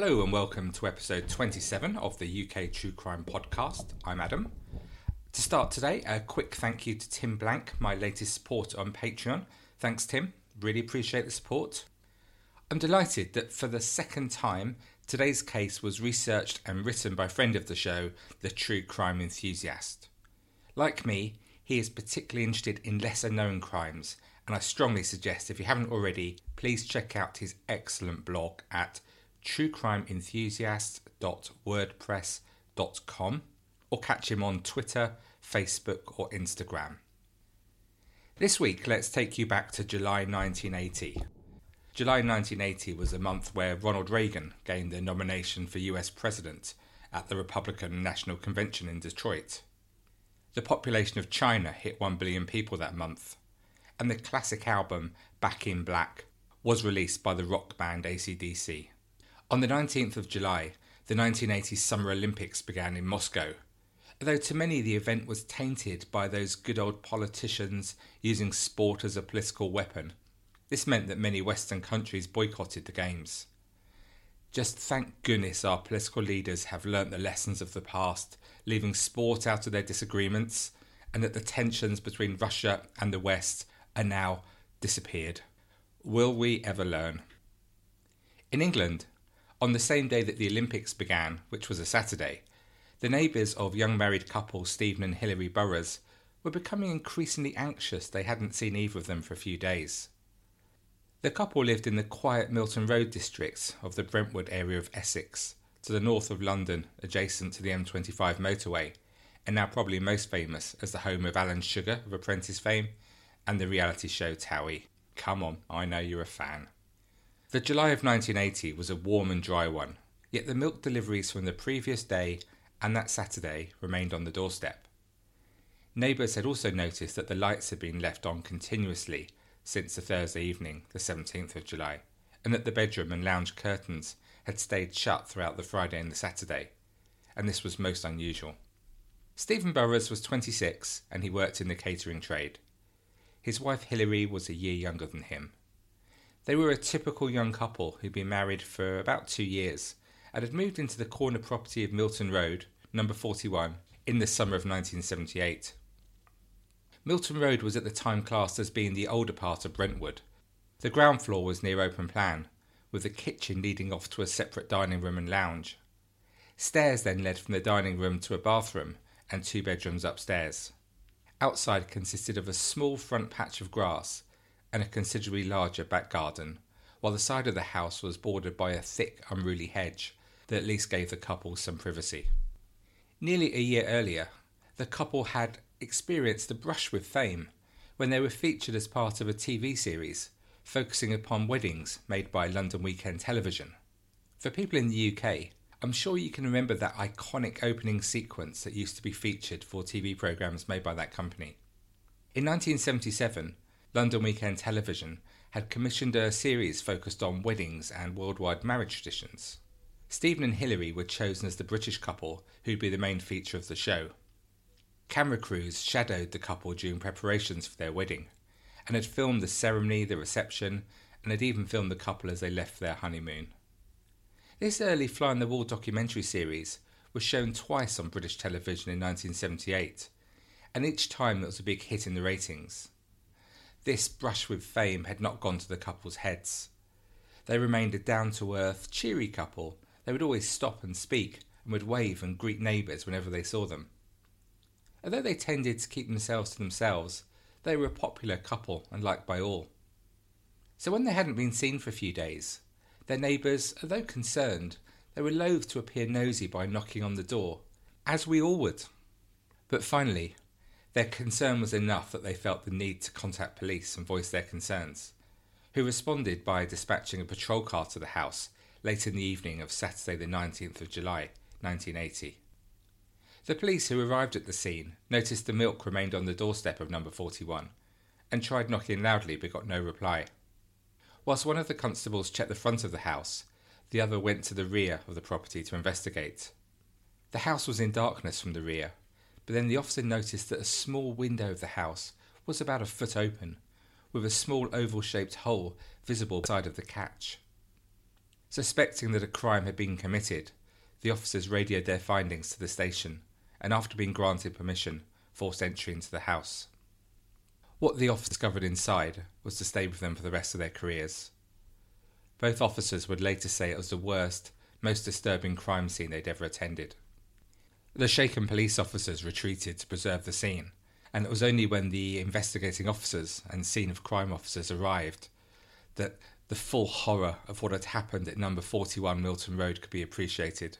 Hello and welcome to episode 27 of the UK True Crime Podcast. I'm Adam. To start today, a quick thank you to Tim Blank, my latest supporter on Patreon. Thanks, Tim. Really appreciate the support. I'm delighted that for the second time, today's case was researched and written by a friend of the show, the true crime enthusiast. Like me, he is particularly interested in lesser known crimes, and I strongly suggest if you haven't already, please check out his excellent blog at truecrimeenthusiast.wordpress.com or catch him on Twitter, Facebook, or Instagram. This week, let's take you back to July 1980. July 1980 was a month where Ronald Reagan gained the nomination for US President at the Republican National Convention in Detroit. The population of China hit 1 billion people that month, and the classic album Back in Black was released by the rock band ACDC. On the 19th of July, the 1980 Summer Olympics began in Moscow, although to many the event was tainted by those good old politicians using sport as a political weapon. This meant that many Western countries boycotted the Games. Just thank goodness our political leaders have learnt the lessons of the past, leaving sport out of their disagreements, and that the tensions between Russia and the West are now disappeared. Will we ever learn? In England, on the same day that the Olympics began, which was a Saturday, the neighbours of young married couple Stephen and Hilary Burrows were becoming increasingly anxious they hadn't seen either of them for a few days. The couple lived in the quiet Milton Road district of the Brentwood area of Essex, to the north of London, adjacent to the M25 motorway, and now probably most famous as the home of Alan Sugar of Apprentice fame and the reality show Towie. Come on, I know you're a fan. The July of 1980 was a warm and dry one, yet the milk deliveries from the previous day and that Saturday remained on the doorstep. Neighbours had also noticed that the lights had been left on continuously since the Thursday evening, the 17th of July, and that the bedroom and lounge curtains had stayed shut throughout the Friday and the Saturday, and this was most unusual. Stephen Burrows was 26 and he worked in the catering trade. His wife Hilary was a year younger than him. They were a typical young couple who'd been married for about two years and had moved into the corner property of Milton Road, number 41, in the summer of 1978. Milton Road was at the time classed as being the older part of Brentwood. The ground floor was near open plan, with the kitchen leading off to a separate dining room and lounge. Stairs then led from the dining room to a bathroom and two bedrooms upstairs. Outside consisted of a small front patch of grass and a considerably larger back garden, while the side of the house was bordered by a thick, unruly hedge that at least gave the couple some privacy. Nearly a year earlier, the couple had experienced a brush with fame when they were featured as part of a TV series focusing upon weddings made by London Weekend Television. For people in the UK, I'm sure you can remember that iconic opening sequence that used to be featured for TV programmes made by that company. In 1977, London Weekend Television had commissioned a series focused on weddings and worldwide marriage traditions. Stephen and Hilary were chosen as the British couple who'd be the main feature of the show. Camera crews shadowed the couple during preparations for their wedding and had filmed the ceremony, the reception, and had even filmed the couple as they left their honeymoon. This early fly on the wall documentary series was shown twice on British television in 1978, and each time it was a big hit in the ratings. This brush with fame had not gone to the couple's heads. They remained a down to earth, cheery couple. They would always stop and speak and would wave and greet neighbours whenever they saw them. Although they tended to keep themselves to themselves, they were a popular couple and liked by all. So when they hadn't been seen for a few days, their neighbours, although concerned, they were loath to appear nosy by knocking on the door, as we all would. But finally, their concern was enough that they felt the need to contact police and voice their concerns, who responded by dispatching a patrol car to the house, late in the evening of Saturday, the 19th of July, 1980. The police who arrived at the scene noticed the milk remained on the doorstep of number 41 and tried knocking loudly but got no reply. Whilst one of the constables checked the front of the house, the other went to the rear of the property to investigate. The house was in darkness from the rear, but then the officer noticed that a small window of the house was about a foot open, with a small oval shaped hole visible beside of the catch. Suspecting that a crime had been committed, the officers radioed their findings to the station and, after being granted permission, forced entry into the house. What the officers discovered inside was to stay with them for the rest of their careers. Both officers would later say it was the worst, most disturbing crime scene they'd ever attended. The shaken police officers retreated to preserve the scene, and it was only when the investigating officers and scene of crime officers arrived that the full horror of what had happened at number 41 Milton Road could be appreciated.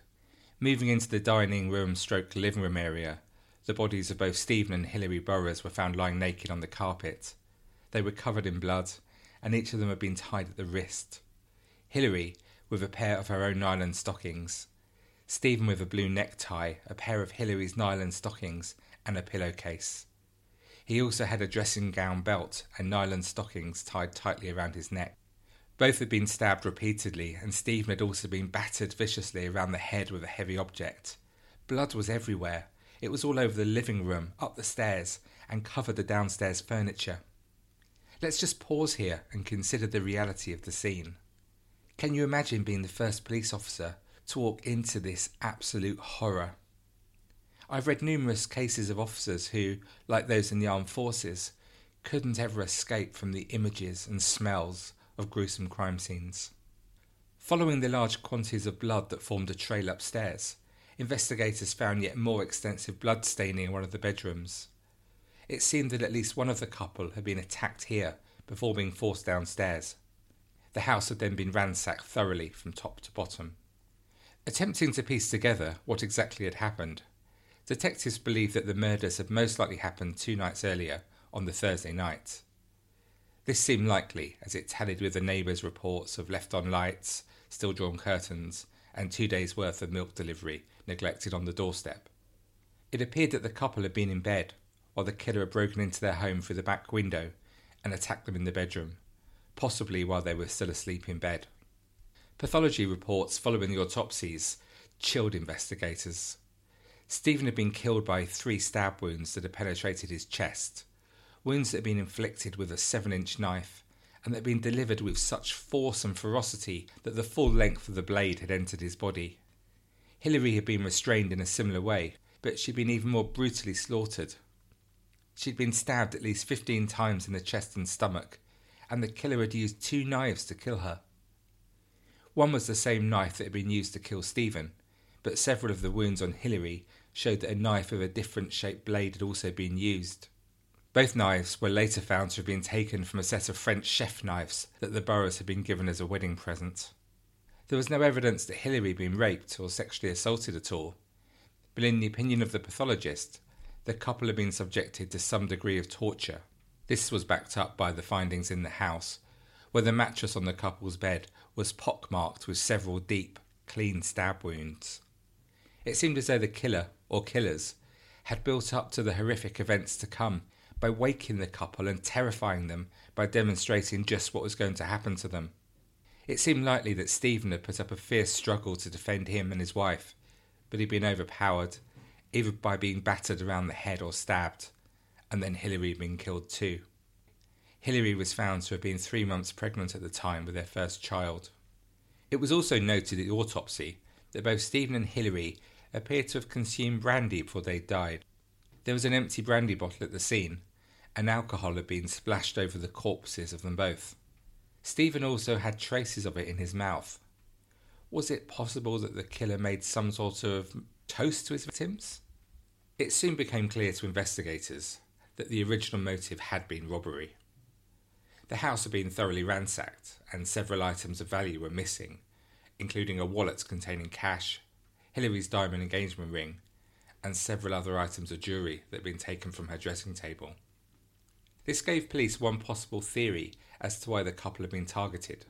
Moving into the dining room stroke living room area, the bodies of both Stephen and Hilary Burrows were found lying naked on the carpet. They were covered in blood, and each of them had been tied at the wrist. Hilary with a pair of her own nylon stockings, Stephen with a blue necktie, a pair of Hilary's nylon stockings, and a pillowcase. He also had a dressing gown belt and nylon stockings tied tightly around his neck. Both had been stabbed repeatedly, and Stephen had also been battered viciously around the head with a heavy object. Blood was everywhere. It was all over the living room, up the stairs, and covered the downstairs furniture. Let's just pause here and consider the reality of the scene. Can you imagine being the first police officer to walk into this absolute horror? I've read numerous cases of officers who, like those in the armed forces, couldn't ever escape from the images and smells of gruesome crime scenes. Following the large quantities of blood that formed a trail upstairs, investigators found yet more extensive blood staining in one of the bedrooms. It seemed that at least one of the couple had been attacked here before being forced downstairs. The house had then been ransacked thoroughly from top to bottom. Attempting to piece together what exactly had happened, detectives believed that the murders had most likely happened two nights earlier, on the Thursday night. This seemed likely as it tallied with the neighbours' reports of left on lights, still drawn curtains, and two days' worth of milk delivery neglected on the doorstep. It appeared that the couple had been in bed while the killer had broken into their home through the back window and attacked them in the bedroom, possibly while they were still asleep in bed. Pathology reports following the autopsies chilled investigators. Stephen had been killed by three stab wounds that had penetrated his chest, wounds that had been inflicted with a seven inch knife, and that had been delivered with such force and ferocity that the full length of the blade had entered his body. Hilary had been restrained in a similar way, but she'd been even more brutally slaughtered. She'd been stabbed at least fifteen times in the chest and stomach, and the killer had used two knives to kill her. One was the same knife that had been used to kill Stephen, but several of the wounds on Hilary showed that a knife with a different shaped blade had also been used. Both knives were later found to have been taken from a set of French chef knives that the Burrows had been given as a wedding present. There was no evidence that Hilary had been raped or sexually assaulted at all, but in the opinion of the pathologist, the couple had been subjected to some degree of torture. This was backed up by the findings in the house, where the mattress on the couple's bed was pockmarked with several deep, clean stab wounds. It seemed as though the killer, or killers, had built up to the horrific events to come by waking the couple and terrifying them by demonstrating just what was going to happen to them. It seemed likely that Stephen had put up a fierce struggle to defend him and his wife, but he'd been overpowered, either by being battered around the head or stabbed, and then Hilary had been killed too. Hilary was found to have been three months pregnant at the time with their first child. It was also noted at the autopsy that both Stephen and Hilary appeared to have consumed brandy before they died. There was an empty brandy bottle at the scene, and alcohol had been splashed over the corpses of them both. Stephen also had traces of it in his mouth. Was it possible that the killer made some sort of toast to his victims? It soon became clear to investigators that the original motive had been robbery. The house had been thoroughly ransacked, and several items of value were missing, including a wallet containing cash, Hilary's diamond engagement ring, and several other items of jewellery that had been taken from her dressing table. This gave police one possible theory as to why the couple had been targeted.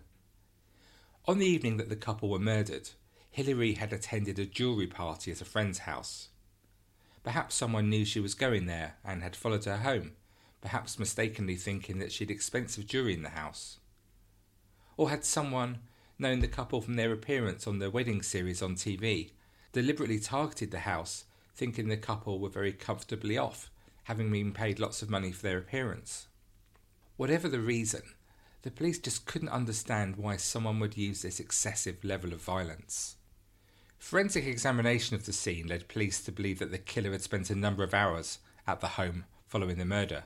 On the evening that the couple were murdered, Hilary had attended a jewellery party at a friend's house. Perhaps someone knew she was going there and had followed her home, perhaps mistakenly thinking that she had expensive jewellery in the house. Or had someone, known the couple from their appearance on the wedding series on TV, deliberately targeted the house, thinking the couple were very comfortably off, having been paid lots of money for their appearance? Whatever the reason, the police just couldn't understand why someone would use this excessive level of violence. Forensic examination of the scene led police to believe that the killer had spent a number of hours at the home following the murder,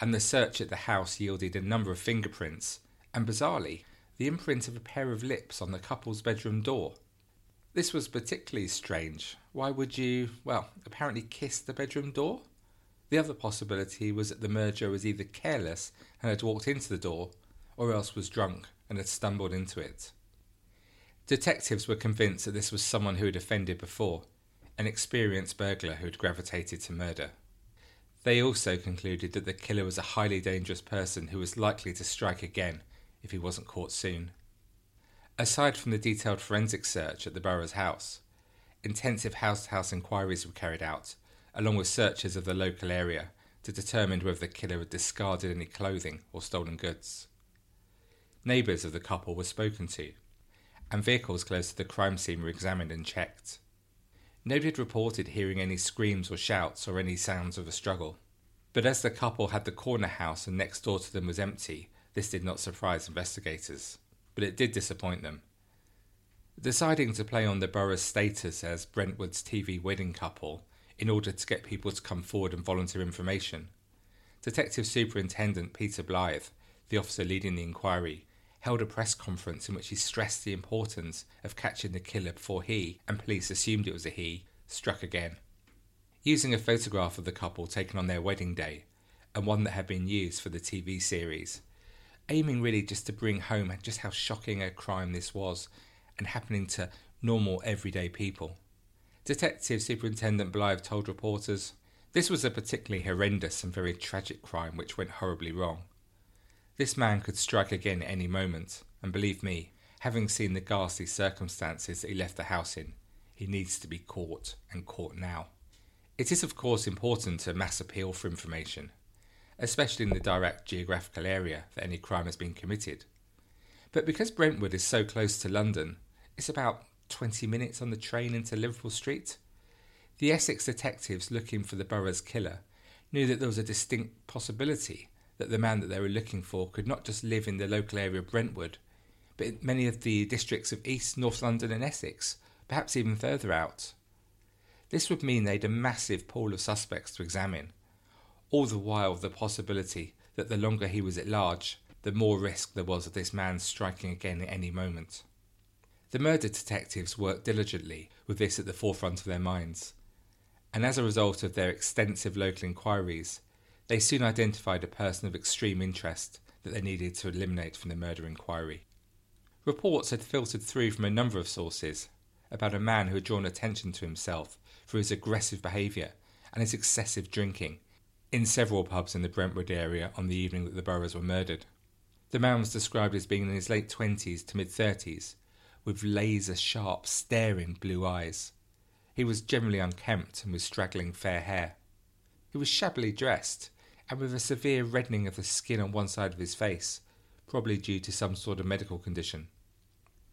and the search at the house yielded a number of fingerprints, and bizarrely, the imprint of a pair of lips on the couple's bedroom door. This was particularly strange. Why would you, well, apparently kiss the bedroom door? The other possibility was that the murderer was either careless and had walked into the door, or else was drunk and had stumbled into it. Detectives were convinced that this was someone who had offended before, an experienced burglar who had gravitated to murder. They also concluded that the killer was a highly dangerous person who was likely to strike again if he wasn't caught soon. Aside from the detailed forensic search at the Burrows' house, intensive house to house inquiries were carried out, along with searches of the local area to determine whether the killer had discarded any clothing or stolen goods. Neighbours of the couple were spoken to, and vehicles close to the crime scene were examined and checked. Nobody had reported hearing any screams or shouts or any sounds of a struggle. But as the couple had the corner house and next door to them was empty, this did not surprise investigators. But it did disappoint them. Deciding to play on the Burrows' status as Brentwood's TV wedding couple in order to get people to come forward and volunteer information, Detective Superintendent Peter Blythe, the officer leading the inquiry, held a press conference in which he stressed the importance of catching the killer before he, and police assumed it was a he, struck again. Using a photograph of the couple taken on their wedding day, and one that had been used for the TV series, aiming really just to bring home just how shocking a crime this was and happening to normal everyday people. Detective Superintendent Blythe told reporters, This was a particularly horrendous and very tragic crime which went horribly wrong. This man could strike again any moment, and believe me, having seen the ghastly circumstances that he left the house in, he needs to be caught, and caught now. It is, of course, important to mass appeal for information, especially in the direct geographical area that any crime has been committed. But because Brentwood is so close to London, it's about 20 minutes on the train into Liverpool Street. The Essex detectives looking for the Burrows' killer knew that there was a distinct possibility that the man that they were looking for could not just live in the local area of Brentwood, but in many of the districts of East, North London, and Essex, perhaps even further out. This would mean they had a massive pool of suspects to examine, all the while the possibility that the longer he was at large, the more risk there was of this man striking again at any moment. The murder detectives worked diligently with this at the forefront of their minds, and as a result of their extensive local inquiries, they soon identified a person of extreme interest that they needed to eliminate from the murder inquiry. Reports had filtered through from a number of sources about a man who had drawn attention to himself for his aggressive behaviour and his excessive drinking in several pubs in the Brentwood area on the evening that the Burrows were murdered. The man was described as being in his late twenties to mid thirties, with laser sharp, staring blue eyes. He was generally unkempt and with straggling fair hair. He was shabbily dressed, and with a severe reddening of the skin on one side of his face, probably due to some sort of medical condition.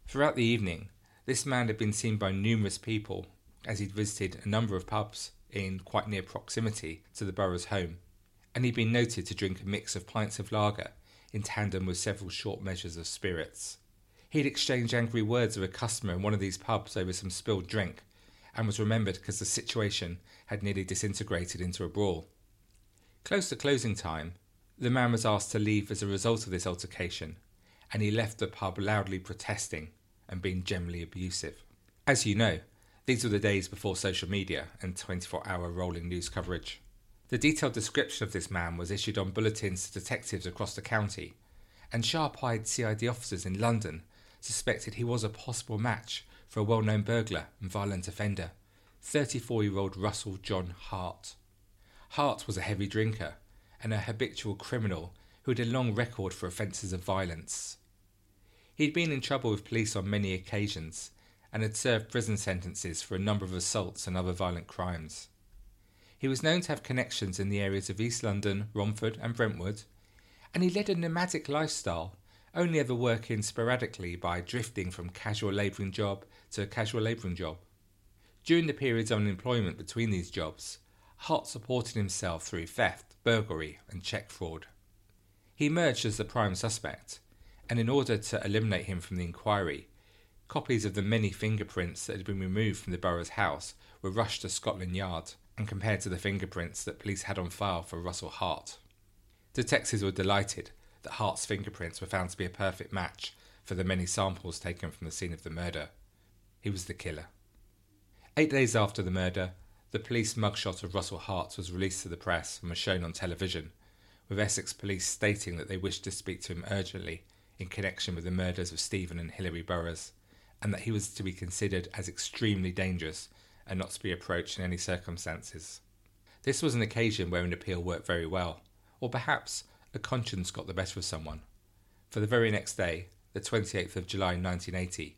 Throughout the evening, this man had been seen by numerous people as he'd visited a number of pubs in quite near proximity to the Burrows' home, and he'd been noted to drink a mix of pints of lager in tandem with several short measures of spirits. He'd exchanged angry words with a customer in one of these pubs over some spilled drink, and was remembered because the situation had nearly disintegrated into a brawl. Close to closing time, the man was asked to leave as a result of this altercation, and he left the pub loudly protesting and being generally abusive. As you know, these were the days before social media and 24 hour rolling news coverage. The detailed description of this man was issued on bulletins to detectives across the county, and sharp eyed CID officers in London suspected he was a possible match for a well known burglar and violent offender, 34 year old Russell John Hart. Hart was a heavy drinker and a habitual criminal who had a long record for offences of violence. He'd been in trouble with police on many occasions and had served prison sentences for a number of assaults and other violent crimes. He was known to have connections in the areas of East London, Romford, and Brentwood, and he led a nomadic lifestyle, only ever working sporadically by drifting from casual labouring job to a casual labouring job. During the periods of unemployment between these jobs, Hart supported himself through theft, burglary, and cheque fraud. He emerged as the prime suspect, and in order to eliminate him from the inquiry, copies of the many fingerprints that had been removed from the Burrows' house were rushed to Scotland Yard and compared to the fingerprints that police had on file for Russell Hart. Detectives were delighted that Hart's fingerprints were found to be a perfect match for the many samples taken from the scene of the murder. He was the killer. Eight days after the murder, the police mugshot of Russell Hart was released to the press and was shown on television, with Essex police stating that they wished to speak to him urgently in connection with the murders of Stephen and Hilary Burrows, and that he was to be considered as extremely dangerous and not to be approached in any circumstances. This was an occasion where an appeal worked very well, or perhaps a conscience got the better of someone. For the very next day, the 28th of July 1980,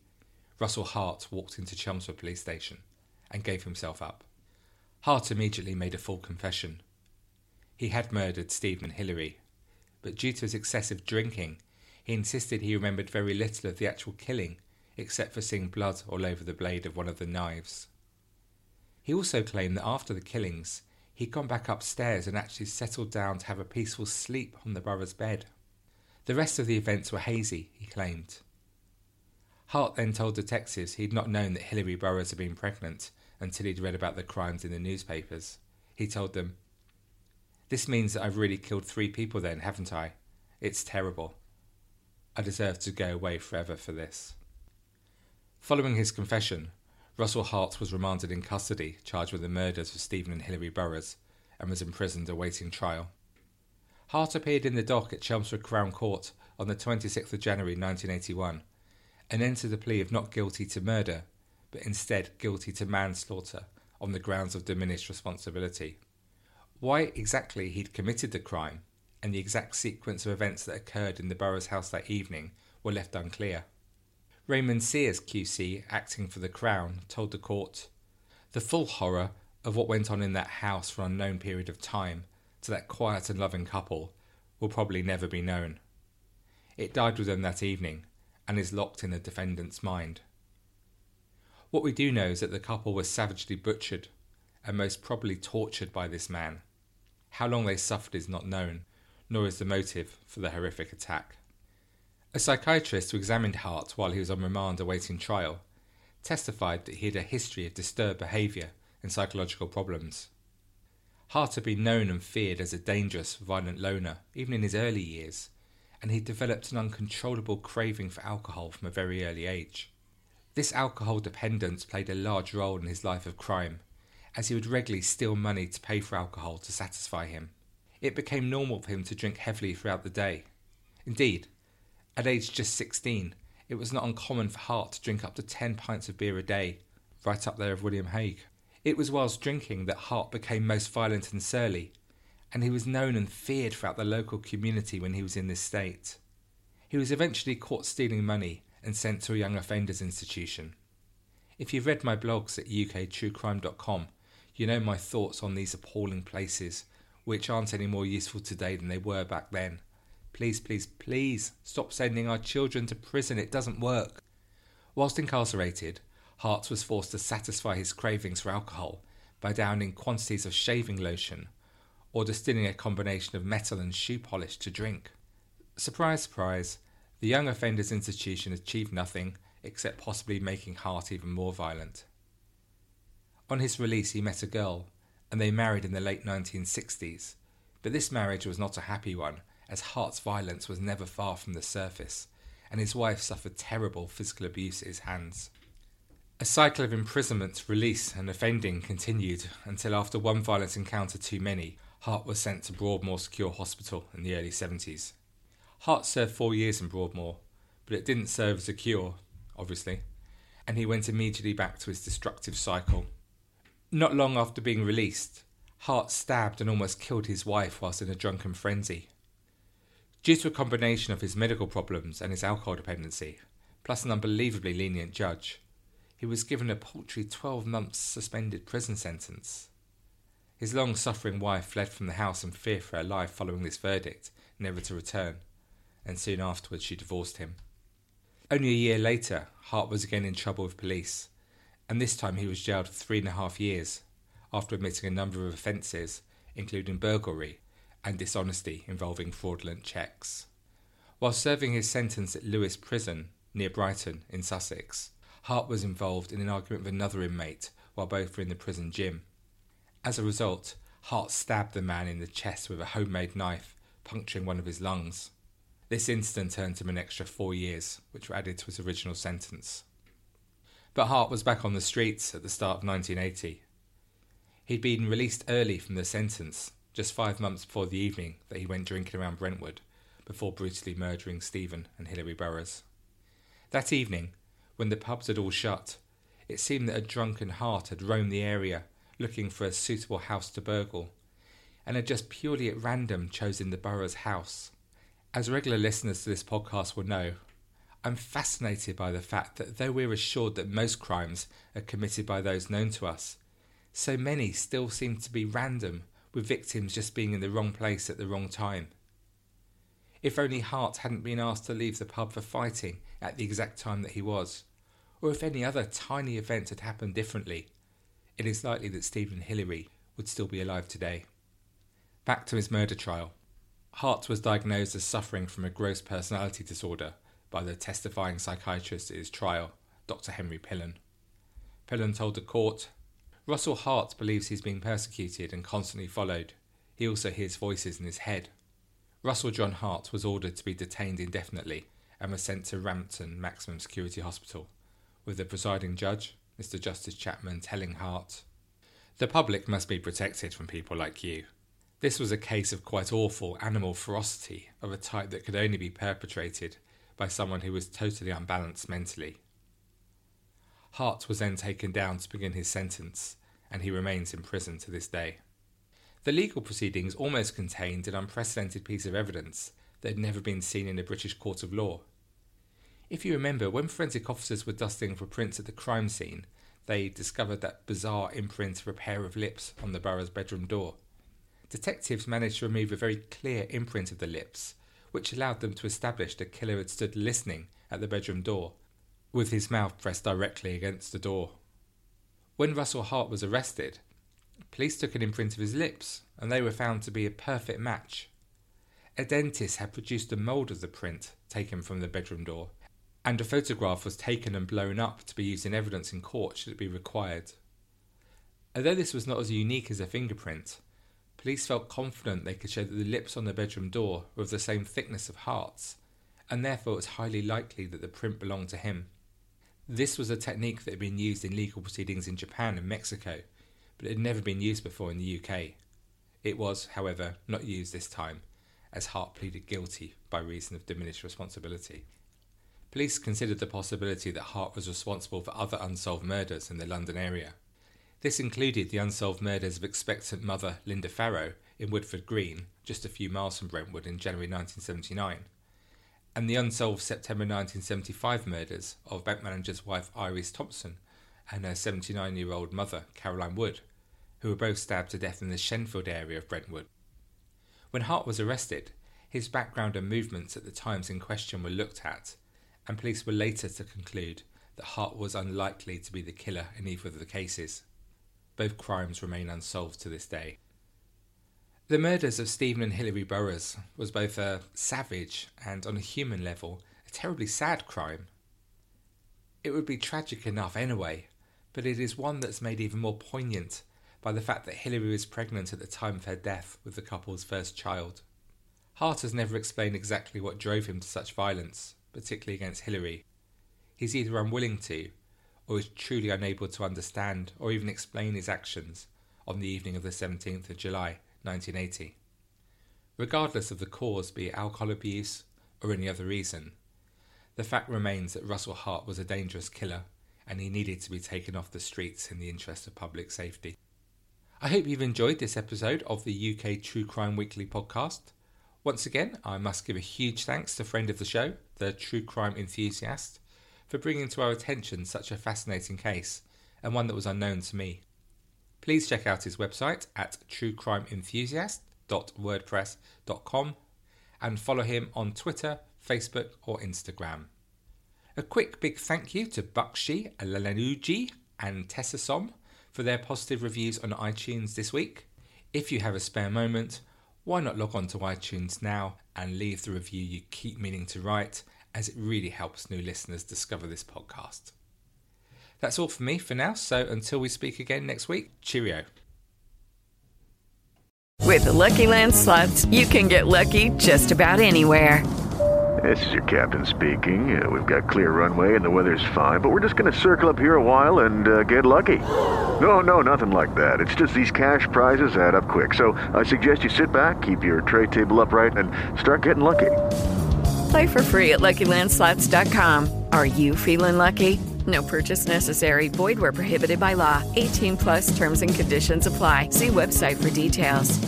Russell Hart walked into Chelmsford Police Station and gave himself up. Hart immediately made a full confession. He had murdered Stephen and Hilary, but due to his excessive drinking, he insisted he remembered very little of the actual killing, except for seeing blood all over the blade of one of the knives. He also claimed that after the killings, he'd gone back upstairs and actually settled down to have a peaceful sleep on the Burrows' bed. The rest of the events were hazy, he claimed. Hart then told detectives he'd not known that Hilary Burrows had been pregnant until he'd read about the crimes in the newspapers. He told them, This means that I've really killed three people then, haven't I? It's terrible. I deserve to go away forever for this. Following his confession, Russell Hart was remanded in custody, charged with the murders of Stephen and Hilary Burrows, and was imprisoned awaiting trial. Hart appeared in the dock at Chelmsford Crown Court on the 26th of January 1981 and entered a plea of not guilty to murder, but instead guilty to manslaughter on the grounds of diminished responsibility. Why exactly he'd committed the crime and the exact sequence of events that occurred in the Burrows house that evening were left unclear. Raymond Sears, QC, acting for the Crown, told the court The full horror of what went on in that house for an unknown period of time to that quiet and loving couple will probably never be known. It died with them that evening and is locked in the defendant's mind. What we do know is that the couple was savagely butchered and most probably tortured by this man. How long they suffered is not known, nor is the motive for the horrific attack. A psychiatrist who examined Hart while he was on remand awaiting trial testified that he had a history of disturbed behaviour and psychological problems. Hart had been known and feared as a dangerous, violent loner, even in his early years, and he developed an uncontrollable craving for alcohol from a very early age. This alcohol dependence played a large role in his life of crime, as he would regularly steal money to pay for alcohol to satisfy him. It became normal for him to drink heavily throughout the day. Indeed, at age just 16, it was not uncommon for Hart to drink up to 10 pints of beer a day, right up there with William Hague. It was whilst drinking that Hart became most violent and surly, and he was known and feared throughout the local community when he was in this state. He was eventually caught stealing money and sent to a young offenders institution. If you've read my blogs at uktruecrime.com, you know my thoughts on these appalling places, which aren't any more useful today than they were back then. Please, please, please stop sending our children to prison. It doesn't work. Whilst incarcerated, Hart was forced to satisfy his cravings for alcohol by downing quantities of shaving lotion or distilling a combination of metal and shoe polish to drink. Surprise, surprise, the Young Offenders Institution achieved nothing except possibly making Hart even more violent. On his release, he met a girl, and they married in the late 1960s, but this marriage was not a happy one as Hart's violence was never far from the surface, and his wife suffered terrible physical abuse at his hands. A cycle of imprisonment, release, and offending continued until, after one violent encounter too many, Hart was sent to Broadmoor Secure Hospital in the early 70s. Hart served four years in Broadmoor, but it didn't serve as a cure, obviously, and he went immediately back to his destructive cycle. Not long after being released, Hart stabbed and almost killed his wife whilst in a drunken frenzy. Due to a combination of his medical problems and his alcohol dependency, plus an unbelievably lenient judge, he was given a paltry 12 months suspended prison sentence. His long suffering wife fled from the house in fear for her life following this verdict, never to return, and soon afterwards she divorced him. Only a year later, Hart was again in trouble with police, and this time he was jailed for three and a half years after admitting a number of offences, including burglary and dishonesty involving fraudulent cheques. While serving his sentence at Lewes Prison, near Brighton, in Sussex, Hart was involved in an argument with another inmate while both were in the prison gym. As a result, Hart stabbed the man in the chest with a homemade knife, puncturing one of his lungs. This incident earned him an extra four years, which were added to his original sentence. But Hart was back on the streets at the start of 1980. He'd been released early from the sentence, just five months before the evening that he went drinking around Brentwood, before brutally murdering Stephen and Hilary Burrows. That evening, when the pubs had all shut, it seemed that a drunken Hart had roamed the area looking for a suitable house to burgle, and had just purely at random chosen the Burrows house. As regular listeners to this podcast will know, I'm fascinated by the fact that though we're assured that most crimes are committed by those known to us, so many still seem to be random, with victims just being in the wrong place at the wrong time. If only Hart hadn't been asked to leave the pub for fighting at the exact time that he was, or if any other tiny event had happened differently, it is likely that Stephen Hilary would still be alive today. Back to his murder trial. Hart was diagnosed as suffering from a gross personality disorder by the testifying psychiatrist at his trial, Dr. Henry Pillen. Pillen told the court Russell Hart believes he's being persecuted and constantly followed. He also hears voices in his head. Russell John Hart was ordered to be detained indefinitely and was sent to Rampton Maximum Security Hospital, with the presiding judge, Mr. Justice Chapman, telling Hart, The public must be protected from people like you. This was a case of quite awful animal ferocity of a type that could only be perpetrated by someone who was totally unbalanced mentally. Hart was then taken down to begin his sentence, and he remains in prison to this day. The legal proceedings almost contained an unprecedented piece of evidence that had never been seen in a British court of law. If you remember, when forensic officers were dusting for prints at the crime scene, they discovered that bizarre imprint of a pair of lips on the Burrows' bedroom door. Detectives managed to remove a very clear imprint of the lips, which allowed them to establish the killer had stood listening at the bedroom door with his mouth pressed directly against the door. When Russell Hart was arrested, police took an imprint of his lips, and they were found to be a perfect match. A dentist had produced a mould of the print taken from the bedroom door, and a photograph was taken and blown up to be used in evidence in court should it be required. Although this was not as unique as a fingerprint, police felt confident they could show that the lips on the bedroom door were of the same thickness of Hart's, and therefore it was highly likely that the print belonged to him. This was a technique that had been used in legal proceedings in Japan and Mexico, but it had never been used before in the UK. It was, however, not used this time, as Hart pleaded guilty by reason of diminished responsibility. Police considered the possibility that Hart was responsible for other unsolved murders in the London area. This included the unsolved murders of expectant mother Linda Farrow in Woodford Green, just a few miles from Brentwood, in January 1979 and the unsolved September 1975 murders of bank manager's wife Iris Thompson and her 79 year old mother Caroline Wood, who were both stabbed to death in the Shenfield area of Brentwood. When Hart was arrested, his background and movements at the times in question were looked at, and police were later to conclude that Hart was unlikely to be the killer in either of the cases. Both crimes remain unsolved to this day. The murders of Stephen and Hilary Burrows was both a savage and, on a human level, a terribly sad crime. It would be tragic enough anyway, but it is one that's made even more poignant by the fact that Hilary was pregnant at the time of her death with the couple's first child. Hart has never explained exactly what drove him to such violence, particularly against Hilary. He's either unwilling to, or is truly unable to understand or even explain his actions on the evening of the 17th of July 1980. Regardless of the cause, be it alcohol abuse or any other reason, the fact remains that Russell Hart was a dangerous killer and he needed to be taken off the streets in the interest of public safety. I hope you've enjoyed this episode of the UK True Crime Weekly podcast. Once again, I must give a huge thanks to friend of the show, the True Crime Enthusiast, for bringing to our attention such a fascinating case and one that was unknown to me. Please check out his website at truecrimeenthusiast.wordpress.com and follow him on Twitter, Facebook, or Instagram. A quick big thank you to Bakshi Lalanuji and Tessa Som for their positive reviews on iTunes this week. If you have a spare moment, why not log on to iTunes now and leave the review you keep meaning to write, as it really helps new listeners discover this podcast. That's all for me for now, so until we speak again next week, cheerio. With the Lucky Land slots, you can get lucky just about anywhere. This is your captain speaking. Uh, we've got clear runway and the weather's fine, but we're just going to circle up here a while and uh, get lucky. No, no, nothing like that. It's just these cash prizes add up quick. So I suggest you sit back, keep your tray table upright, and start getting lucky. Play for free at LuckyLandSlots.com. Are you feeling lucky? No purchase necessary. Void where prohibited by law. 18 plus terms and conditions apply. See website for details.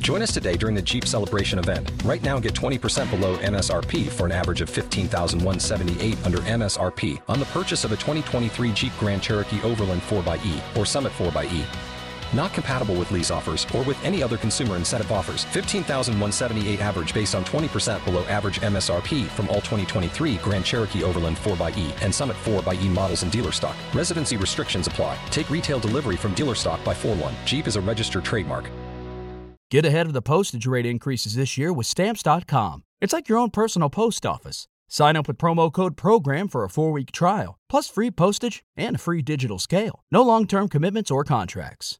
Join us today during the Jeep Celebration event. Right now, get 20% below MSRP for an average of 15178 under MSRP on the purchase of a 2023 Jeep Grand Cherokee Overland 4xE or Summit 4xE. Not compatible with lease offers or with any other consumer incentive offers. 15,178 average based on 20% below average MSRP from all 2023 Grand Cherokee Overland 4xE and Summit 4xE models in dealer stock. Residency restrictions apply. Take retail delivery from dealer stock by 4 1. Jeep is a registered trademark. Get ahead of the postage rate increases this year with Stamps.com. It's like your own personal post office. Sign up with promo code PROGRAM for a four week trial, plus free postage and a free digital scale. No long term commitments or contracts.